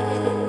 it.